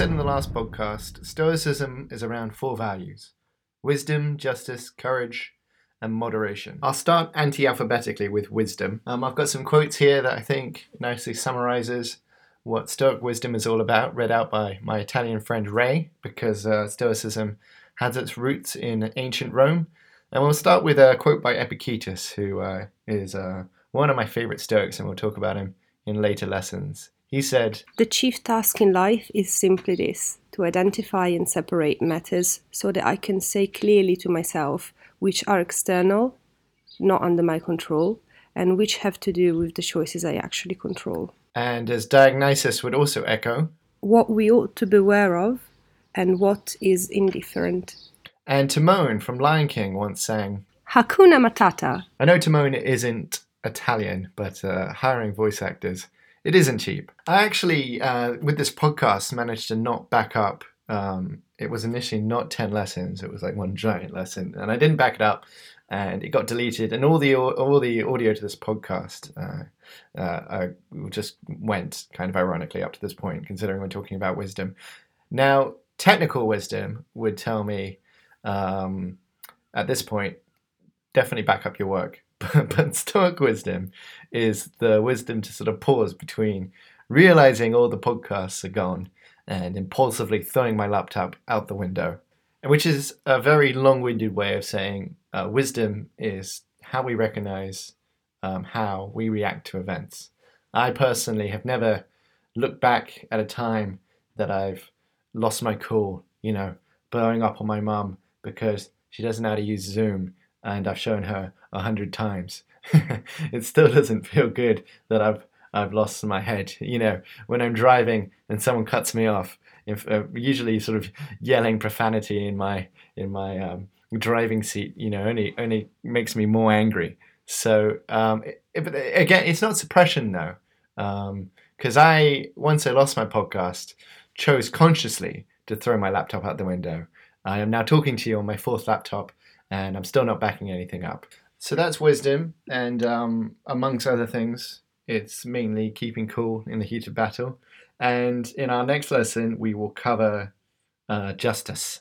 said in the last podcast, Stoicism is around four values wisdom, justice, courage, and moderation. I'll start anti alphabetically with wisdom. Um, I've got some quotes here that I think nicely summarizes what Stoic wisdom is all about, read out by my Italian friend Ray, because uh, Stoicism has its roots in ancient Rome. And we'll start with a quote by Epictetus, who uh, is uh, one of my favorite Stoics, and we'll talk about him in later lessons. He said, The chief task in life is simply this to identify and separate matters so that I can say clearly to myself which are external, not under my control, and which have to do with the choices I actually control. And as Diagnosis would also echo, what we ought to beware of and what is indifferent. And Timon from Lion King once sang, Hakuna Matata. I know Timon isn't Italian, but uh, hiring voice actors it isn't cheap. I actually, uh, with this podcast, managed to not back up. Um, it was initially not 10 lessons, it was like one giant lesson. And I didn't back it up and it got deleted. And all the, all the audio to this podcast uh, uh, just went kind of ironically up to this point, considering we're talking about wisdom. Now, technical wisdom would tell me um, at this point, definitely back up your work but Stoic wisdom is the wisdom to sort of pause between realizing all the podcasts are gone and impulsively throwing my laptop out the window, which is a very long winded way of saying uh, wisdom is how we recognize um, how we react to events. I personally have never looked back at a time that I've lost my cool, you know, blowing up on my mum because she doesn't know how to use Zoom and I've shown her a hundred times. it still doesn't feel good that I've I've lost my head. You know, when I'm driving and someone cuts me off, if, uh, usually sort of yelling profanity in my in my um, driving seat, you know, only only makes me more angry. So, um, it, again, it's not suppression though, because um, I once I lost my podcast, chose consciously to throw my laptop out the window. I am now talking to you on my fourth laptop and I'm still not backing anything up. So that's wisdom, and um, amongst other things, it's mainly keeping cool in the heat of battle. And in our next lesson, we will cover uh, justice.